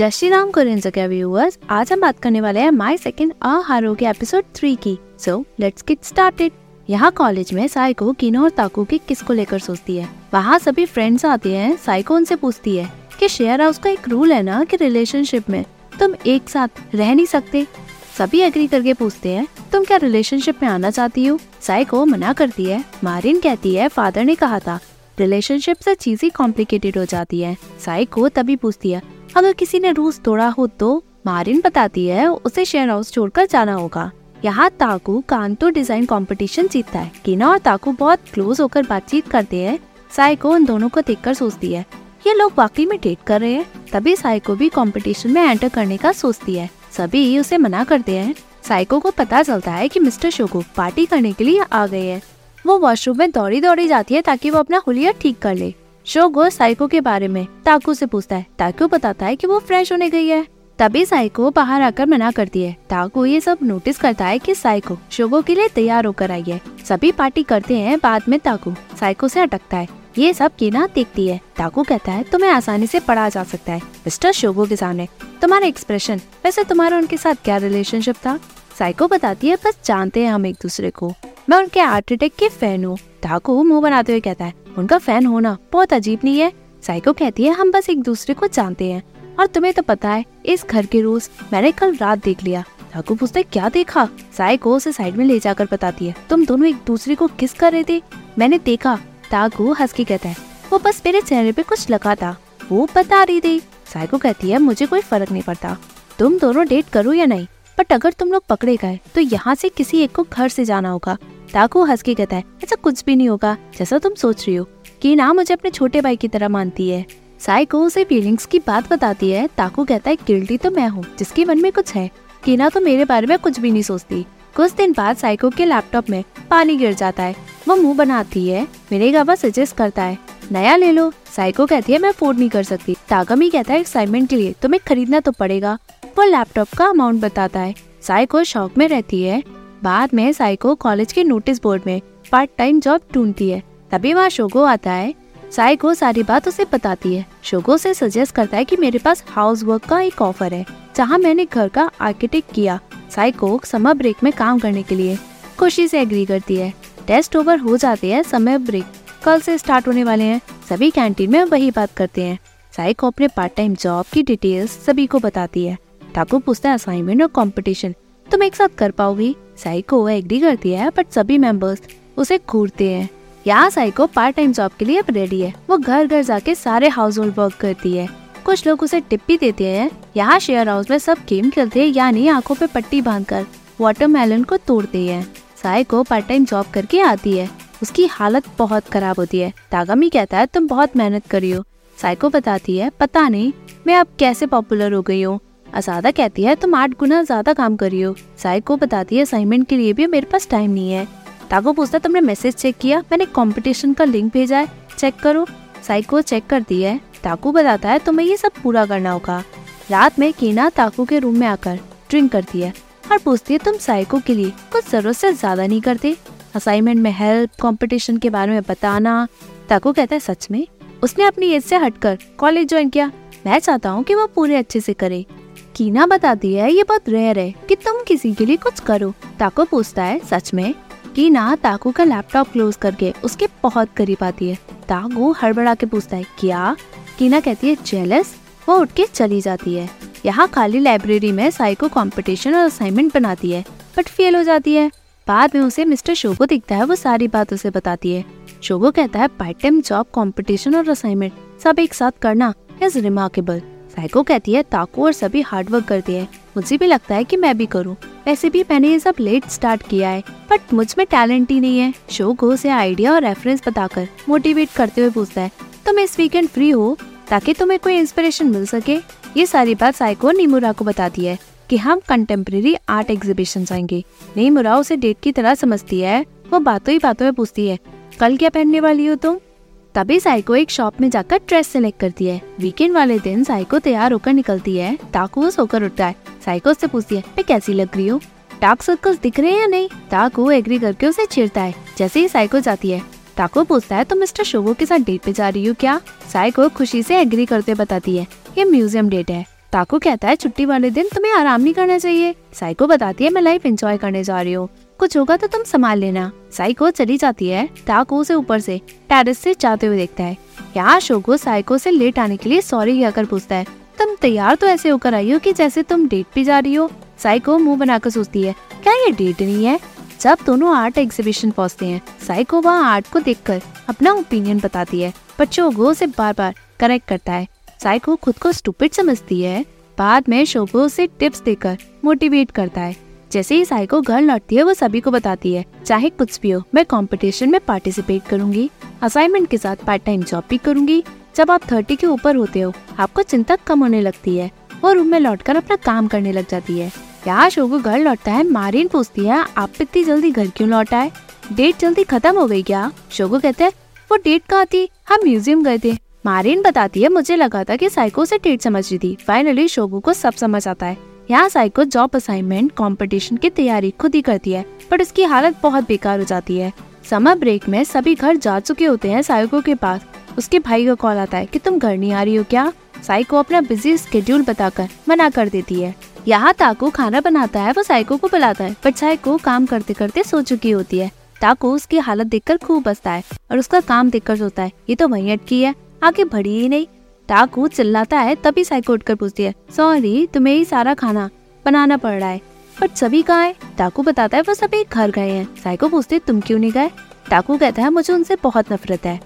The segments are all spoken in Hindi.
जय श्री राम कोरियन के व्यूअर्स, आज हम बात करने वाले हैं माय सेकंड अ हारो के एपिसोड थ्री की। सो लेट्स गेट स्टार्टेड यहाँ कॉलेज में साइको, किनो और ताकू की किसको लेकर सोचती है? वहाँ सभी फ्रेंड्स आते हैं, साइको उनसे पूछती है कि शेयर हाउस का एक रूल है ना कि रिलेशनशिप में तुम एक साथ रह नहीं सकते। सभी एग्री करके पूछते हैं, तुम क्या रिलेशनशिप में आना चाहती हो? साइको मना करती है। मारिन कहती है, फादर ने कहा था रिलेशनशिप से चीज़ें कॉम्प्लिकेटेड हो जाती है। साइको तभी पूछती है अगर किसी ने रूस तोड़ा हो तो मारिन बताती है, उसे शेयर हाउस छोड़कर जाना होगा। यहाँ ताकू कांतो डिज़ाइन कंपटीशन जीतता है। किना और ताकू बहुत क्लोज होकर बातचीत करते हैं। साइको उन दोनों को देखकर सोचती है। ये लोग वाकई में डेट कर रहे हैं। तभी साइको भी कंपटीशन में एंटर करने का सोचती है। सभी उसे मना करते हैं। साइको को पता चलता है कि मिस्टर शोगो पार्टी करने के लिए आ गए हैं। वो वॉशरूम में दौड़ी दौड़ी जाती है ताकि वो अपना हुलिया ठीक कर ले। शोगो साइको के बारे में ताकू से पूछता है। ताकू बताता है कि वो फ्रेश होने गई है। तभी साइको बाहर आकर मना करती है। ताकू ये सब नोटिस करता है कि साइको शोगो के लिए तैयार होकर आई है। सभी पार्टी करते हैं बाद में ताकू साइको से अटकता है। ये सब कीना देखती है। ताकू कहता है, तुम्हें आसानी से पढ़ा जा सकता है, मिस्टर शोगो के सामने। तुम्हारा एक्सप्रेशन वैसे तुम्हारा उनके साथ क्या रिलेशनशिप था? साइको बताती है, बस जानते हैं हम एक दूसरे को। मैं उनके आर्ट अटैक के फ़ैन हूँ। ताकू मुँह बनाते हुए कहता है, उनका फ़ैन होना बहुत अजीब नहीं है? साइको कहती है, हम बस एक दूसरे को जानते हैं। और तुम्हें तो पता है, इस घर के रूल्स मैंने कल रात देख लिया। ताकू पूछते, क्या देखा? साइको उसे साइड में ले जाकर बताती है, तुम दोनों एक दूसरे को किस कर रहे थे? मैंने देखा, ताकू हंस के कहता है, वो बस मेरे चेहरे पे कुछ लगा था, वो बता रही थी। साइको कहती है, मुझे कोई फ़र्क नहीं पड़ता, तुम दोनों डेट करो या नहीं? बट अगर तुम लोग पकड़े गए तो यहाँ से किसी एक को घर से जाना होगा। ताकू हंस के कहता है, ऐसा कुछ भी नहीं होगा, जैसा तुम सोच रही हो। कि ना मुझे अपने छोटे भाई की तरह मानती है। साइको उसे फीलिंग्स की बात बताती है। ताकू कहता है गिल्टी तो मैं हूँ, जिसके मन में कुछ है। कीना तो मेरे बारे में कुछ भी नहीं सोचती। कुछ दिन बाद साइको के लैपटॉप में पानी गिर जाता है। वो मुँह बनाती है, मेरे गावा सजेस्ट करता है, नया ले लो। साइको कहती है, मैं अफोर्ड नहीं कर सकती। तागमी कहता है एक्साइटमेंट के लिए तुम्हें खरीदना तो पड़ेगा। वो लैपटॉप का अमाउंट बताता है। साइको शौक में रहती है। बाद में साइको कॉलेज के नोटिस बोर्ड में पार्ट टाइम जॉब ढूंढती है। तभी वहाँ शोगो आता है। साइको सारी बात उसे बताती है। शोगो से सजेस्ट करता है कि मेरे पास हाउस वर्क का एक ऑफ़र है, जहाँ मैंने घर का आर्किटेक्ट किया, साइको समर ब्रेक में काम करने के लिए। खुशी से एग्री करती है। टेस्ट ओवर हो जाते हैं समय ब्रेक कल से स्टार्ट होने वाले हैं। सभी कैंटीन में वही बात करते हैं। साइको अपने पार्ट टाइम जॉब की डिटेल्स सभी को बताती है। ताकू पूछता है असाइनमेंट और कंपटीशन तुम एक साथ कर पाओगी। साइको एग्री करती है बट सभी मेंबर्स उसे घूरते हैं। यहाँ साइको पार्ट टाइम जॉब के लिए रेडी है। वो घर घर जाके सारे हाउस होल्ड वर्क करती है। कुछ लोग उसे टिप भी देते हैं। यहाँ शेयर हाउस में सब गेम खेलते हैं, यानी आँखों पे पट्टी बाँध बांधकर वाटरमेलन को तोड़ते हैं। साइको पार्ट टाइम जॉब करके आती है। उसकी हालत बहुत खराब होती है। तागामी कहता है, तुम बहुत मेहनत करी हो। साइको बताती है, पता नहीं, मैं अब कैसे पॉपुलर हो गई हूँ? असादा कहती है, तुम आठ गुना ज़्यादा काम करी हो। साइको बताती है असाइनमेंट के लिए भी मेरे पास टाइम नहीं है। ताको पूछता है, तुमने मैसेज चेक किया? मैंने कंपटीशन का लिंक भेजा है। चेक करो। साइको चेक करती है। ताकू बताता है, तुम्हें ये सब पूरा करना होगा। रात में कीना ताकू के रूम में आकर ड्रिंक करती है और पूछती है, तुम साइको के लिए कुछ ज़रूरत से ज़्यादा नहीं करते? असाइनमेंट में हेल्प कंपटीशन के बारे में बताना। ताकू कहता है, सच में? उसने अपनी एज से हटकर कॉलेज ज्वाइन किया। मैं चाहता हूँ कि वो पूरे अच्छे से करे। कीना बताती है, ये बहुत रेयर है, कि तुम किसी के लिए कुछ करो। ताको पूछता है, सच में? कीना ताकू का लैपटॉप क्लोज करके उसके बहुत करीब आती है। ताकू हड़बड़ा के पूछता है, क्या? कीना कहती है जेलस वो उठ के चली जाती है। यहाँ खाली लाइब्रेरी में साइको कंपटीशन और असाइनमेंट बनाती है बट फेल हो जाती है। बाद में उसे मिस्टर शोगो दिखता है, वो सारी बात उसे बताती है। शोगो कहता है पार्ट टाइम जॉब कंपटीशन और असाइनमेंट सब एक साथ करना इज़ रिमार्केबल साइको कहती है, ताको और सभी हार्डवर्क करते हैं। मुझे भी लगता है कि मैं भी करूँ। वैसे भी मैंने ये सब लेट स्टार्ट किया है बट मुझमें टैलेंट ही नहीं है। शो को उसे आइडिया और रेफरेंस बताकर मोटिवेट करते हुए पूछता है, तुम इस वीकेंड फ्री हो ताकि तुम्हें कोई इंस्पिरेशन मिल सके? ये सारी बात साइको निमुरा को बताती है कि हम कंटेम्प्रेरी आर्ट एग्जीबिशन जाएँगे निमुरा उसे डेट की तरह समझती है, वो बातों ही बातों में पूछती है, कल क्या पहनने वाली हो तुम? तभी साइको एक शॉप में जाकर ड्रेस सेलेक्ट करती है। वीकेंड वाले दिन साइको तैयार होकर निकलती है। टाकू होकर उठता है। साइको से पूछती है, मैं कैसी लग रही हूँ? डार्क सर्कल्स दिख रहे हैं या नहीं? टाकू एग्री करके उसे छेड़ता है। जैसे ही साइको जाती है टाको पूछता है तो मिस्टर शोगो के साथ डेट पे जा रही हूँ क्या? साइको खुशी से एग्री करते बताती है, ये म्यूज़ियम डेट है। ताको कहता है, छुट्टी वाले दिन तुम्हें आराम नहीं करना चाहिए। साइको बताती है, मैं लाइफ एंजॉय करने जा रही हूँ। कुछ होगा तो तुम संभाल लेना। साइको चली जाती है ताको उसे ऊपर से, टेरिस से जाते हुए देखता है। यहाँ शोगो साइको से लेट आने के लिए सॉरी कहकर पूछता है, तुम तैयार तो ऐसे होकर आई हो कि जैसे तुम डेट पे जा रही हो? साइको मुँह बनाकर सोचती है, क्या ये डेट नहीं है? जब दोनों आर्ट एग्जीबिशन पहुँचते हैं, साइको वहाँ आर्ट को देखकर अपना ओपिनियन बताती है, पर शोगो उसे बार बार करेक्ट करता है। साइको खुद को स्टूपिड समझती है। बाद में शोगो उसे टिप्स देकर मोटिवेट करता है। जैसे ही साइको घर लौटती है, वो सभी को बताती है, चाहे कुछ भी हो, मैं कंपटीशन में पार्टिसिपेट करूँगी असाइनमेंट के साथ पार्ट टाइम जॉब भी करूँगी। जब आप थर्टी के ऊपर होते हो, आपको चिंता कम होने लगती है वो रूम में लौटकर अपना काम करने लग जाती है। यहाँ शोगो घर लौटता है, मारिन पूछती है, आप इतनी जल्दी घर क्यों लौट आए? डेट जल्दी खत्म हो गई क्या? शोगो कहते हैं, वो डेट कहाँ थी? हम म्यूज़ियम गए थे। मारिन बताती है, मुझे लगा था कि साइको से डेट समझ रही थी। फाइनली शोगो को सब समझ आता है। यहाँ साइको जॉब असाइनमेंट कंपटीशन की तैयारी खुद ही करती है, पर उसकी हालत बहुत बेकार हो जाती है। समर ब्रेक में सभी घर जा चुके होते हैं साइको के पास। उसके भाई का कॉल आता है कि तुम घर नहीं आ रही हो क्या? साइको अपना बिज़ी स्केड्यूल बताकर मना कर देती है। यहाँ ताको खाना बनाता है, वो साइको को बुलाता है, पर साइको काम करते करते सो चुकी होती है। ताको उसकी हालत देखकर खूब बसता है और उसका काम देखकर सोता है, ये तो वही अटकी है, आगे बढ़ी ही नहीं। टाकू चिल्लाता है, तभी साइको उठकर पूछती है सॉरी तुम्हें ही सारा खाना बनाना पड़ रहा है, पर सभी कहाँ है? टाकू बताता है, वो सभी घर गए हैं। साइको पूछते तुम क्यों नहीं गए? टाकू कहता है, मुझे उनसे बहुत नफरत है।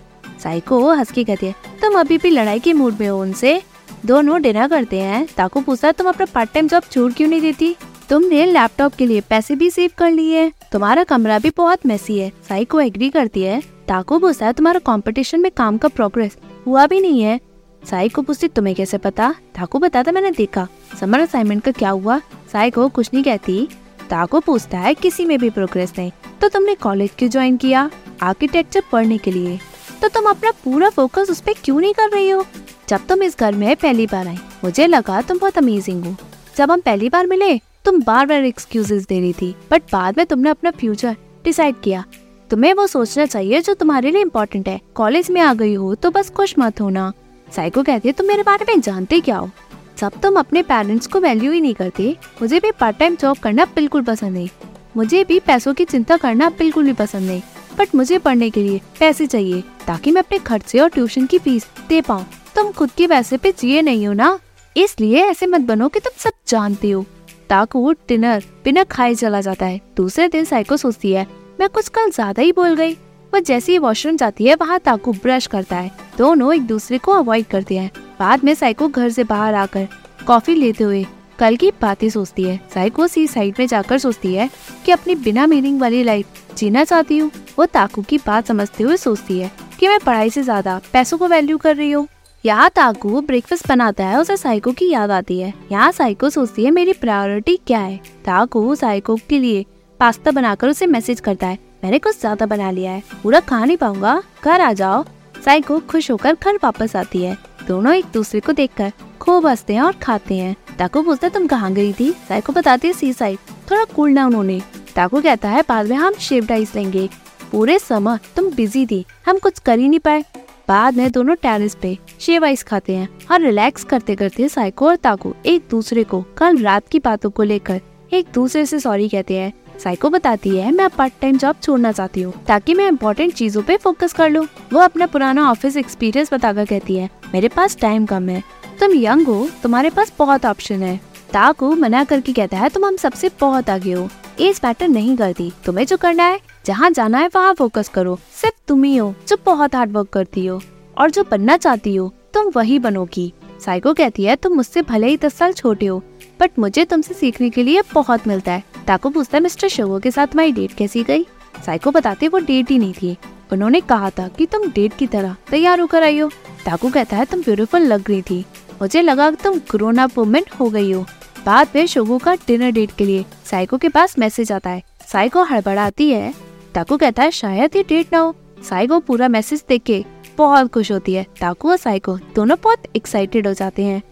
साइको हंस के कहती है, तुम अभी भी लड़ाई के मूड में हो उनसे? दोनों डिनर करते हैं। ताकू पूछता है, तुम अपना पार्ट टाइम जॉब छोड़ क्यों नहीं देती? तुमने लैपटॉप के लिए पैसे भी सेव कर लिए तुम्हारा कमरा भी बहुत मैसी है। साइको एग्री करती है। टाको पूछता है, तुम्हारा कंपटीशन में काम का प्रोग्रेस हुआ भी नहीं है? साई को पूछती, तुम्हें कैसे पता? ताको बताता मैंने देखा। समर असाइनमेंट का क्या हुआ? साई को कुछ नहीं कहती। ताको पूछता है, किसी में भी प्रोग्रेस नहीं। तो तुमने कॉलेज क्यों ज्वाइन किया? आर्किटेक्चर पढ़ने के लिए। तो तुम अपना पूरा फोकस उस पर क्यों नहीं कर रही हो? जब तुम इस घर में पहली बार आई मुझे लगा तुम बहुत अमेजिंग हो। जब हम पहली बार मिले, तुम बार बार एक्सक्यूजेस दे रही थी। बट बाद में तुमने अपना फ्यूचर डिसाइड किया। तुम्हें वो सोचना चाहिए जो तुम्हारे लिए इम्पोर्टेंट है। कॉलेज में आ गई हो तो बस खुश मत होना। साइको कहती है, तुम मेरे बारे में जानते क्या हो? जब तुम अपने पेरेंट्स को वैल्यू ही नहीं करते, मुझे भी पार्ट टाइम जॉब करना बिल्कुल पसंद नहीं। मुझे भी पैसों की चिंता करना बिल्कुल भी पसंद नहीं बट मुझे पढ़ने के लिए पैसे चाहिए, ताकि मैं अपने खर्चे और ट्यूशन की फ़ीस दे पाऊँ। तुम खुद के पैसे पे जिए नहीं हो ना? इसलिए ऐसे मत बनो कि तुम सब जानते हो। ताकू डिनर बिना खाए चला जाता है। दूसरे दिन साइको सोचती है, मैं कुछ कल ज़्यादा ही बोल गई। वो जैसे ही वॉशरूम जाती है, वहाँ ताकू ब्रश करता है। दोनों एक दूसरे को अवॉइड करते हैं। बाद में साइको घर से बाहर आकर कॉफ़ी लेते हुए कल की बातें सोचती है। साइको सी साइड में जाकर सोचती है कि अपनी बिना मीनिंग वाली लाइफ जीना चाहती हूँ। वो ताकू की बात समझते हुए सोचती है कि मैं पढ़ाई से ज़्यादा पैसों को वैल्यू कर रही हूँ। यहाँ ताकू ब्रेकफास्ट बनाता है, उसे साइको की याद आती है। यहाँ साइको सोचती है, मेरी प्रायोरिटी क्या है? ताकू साइको के लिए पास्ता बनाकर उसे मैसेज करता है। मैंने कुछ ज़्यादा बना लिया है। पूरा खा नहीं पाऊँगा। घर आ जाओ। साइको खुश होकर घर वापस आती है। दोनों एक दूसरे को देखकर खूब हँसते हैं और खाते हैं। ताको पूछता है तुम कहाँ गई थी? साइको बताती है, सी साइड थोड़ा कूल डाउन होने। ताको कहता है, बाद में हम शेव डाइस लेंगे। पूरे समय तुम बिज़ी थी। हम कुछ कर ही नहीं पाए। बाद में दोनों टेरिस पे शेव आइस खाते हैं और रिलैक्स करते करते साइको और ताको एक दूसरे को कल रात की बातों को लेकर एक दूसरे से सॉरी कहते हैं। साइको बताती है, मैं पार्ट टाइम जॉब छोड़ना चाहती हूँ, ताकि मैं इम्पोर्टेंट चीज़ों पे फोकस कर लूँ। वो अपना पुराना ऑफ़िस एक्सपीरियंस बताकर कहती है, मेरे पास टाइम कम है। तुम यंग हो, तुम्हारे पास बहुत ऑप्शन है। ताकू मना करके कहता है, तुम हम सबसे बहुत आगे हो। एज मैटर नहीं करती। तुम्हें जो करना है, जहाँ जाना है, वहाँ फोकस करो। सिर्फ़ तुम ही हो, जो बहुत हार्ड वर्क करती हो। और जो बनना चाहती हो, तुम वही बनोगी। साइको कहती है, तुम मुझसे भले ही दस साल छोटे हो बट मुझे तुमसे सीखने के लिए बहुत मिलता है। टाको पूछता है, मिस्टर शोगो के साथ तुम्हारी डेट कैसी गई? साइको बताते वो डेट ही नहीं थी। उन्होंने कहा था कि तुम डेट की तरह तैयार होकर आई हो। टाकू कहता है, तुम ब्यूटीफुल लग रही थी। मुझे लगा तुम ग्रोन अप हो गई हो। बाद में शोगो का डिनर डेट के लिए साइको के पास मैसेज आता है। साइको हड़बड़ाती है। टाकू कहता है, शायद ये डेट ना हो। साइको पूरा मैसेज देख के बहुत खुश होती है। टाकू और साइको दोनों बहुत एक्साइटेड हो जाते हैं।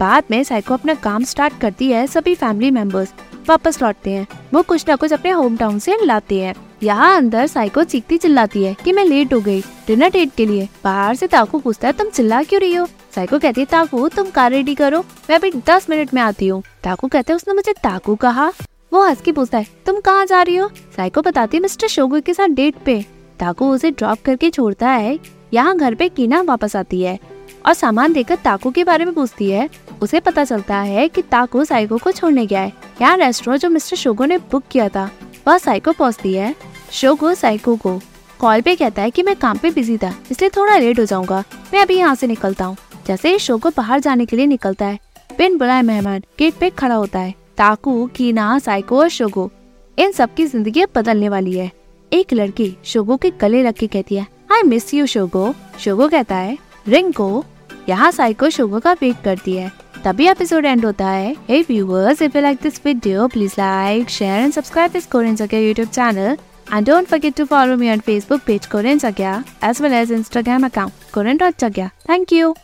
बाद में साइको अपना काम स्टार्ट करती है, सभी फैमिली मेंबर्स वापस लौटते हैं। वो कुछ न कुछ अपने होम टाउन से लाते हैं। यहाँ अंदर साइको चीखती चिल्लाती है कि मैं लेट हो गई डिनर डेट के लिए। बाहर से ताकू पूछता है, तुम चिल्ला क्यों रही हो? साइको कहती है, ताकू, तुम कार रेडी करो, मैं अभी दस मिनट में आती हूँ। ताकू कहते हैं, उसने मुझे ताकू कहा। वो हंस के पूछता है, तुम कहाँ जा रही हो? साइको बताती है, मिस्टर शोगो के साथ डेट पे। ताकू उसे ड्रॉप करके छोड़ता है। यहाँ घर पे कीना वापस आती है और सामान देकर ताकू के बारे में पूछती है उसे पता चलता है कि ताको साइको को छोड़ने गया है। यहाँ रेस्टोरेंट जो मिस्टर शोगो ने बुक किया था, वह साइको पहुँचती है। शोगो साइको को कॉल पे कहता है कि मैं काम पे बिज़ी था, इसलिए थोड़ा लेट हो जाऊँगा। मैं अभी यहाँ से निकलता हूँ। जैसे ही शोगो बाहर जाने के लिए निकलता है, बिन बुलाए मेहमान गेट पे खड़ा होता है। ताकू, कीना, साइको और शोगो, इन सबकी ज़िंदगी बदलने वाली है। एक लड़की शोगो के गले लग के कहती है आई मिस यू शोगो। शोगो कहता है, रिंग को यहाँ साइको शोगो का वेट करती है। तभी एपिसोड एंड होता है। Hey viewers if you like this video please like share and subscribe this Korean Sakya YouTube channel and don't forget to follow me on Facebook page Korean Sakya as well as Instagram account Korean dot Sakya thank you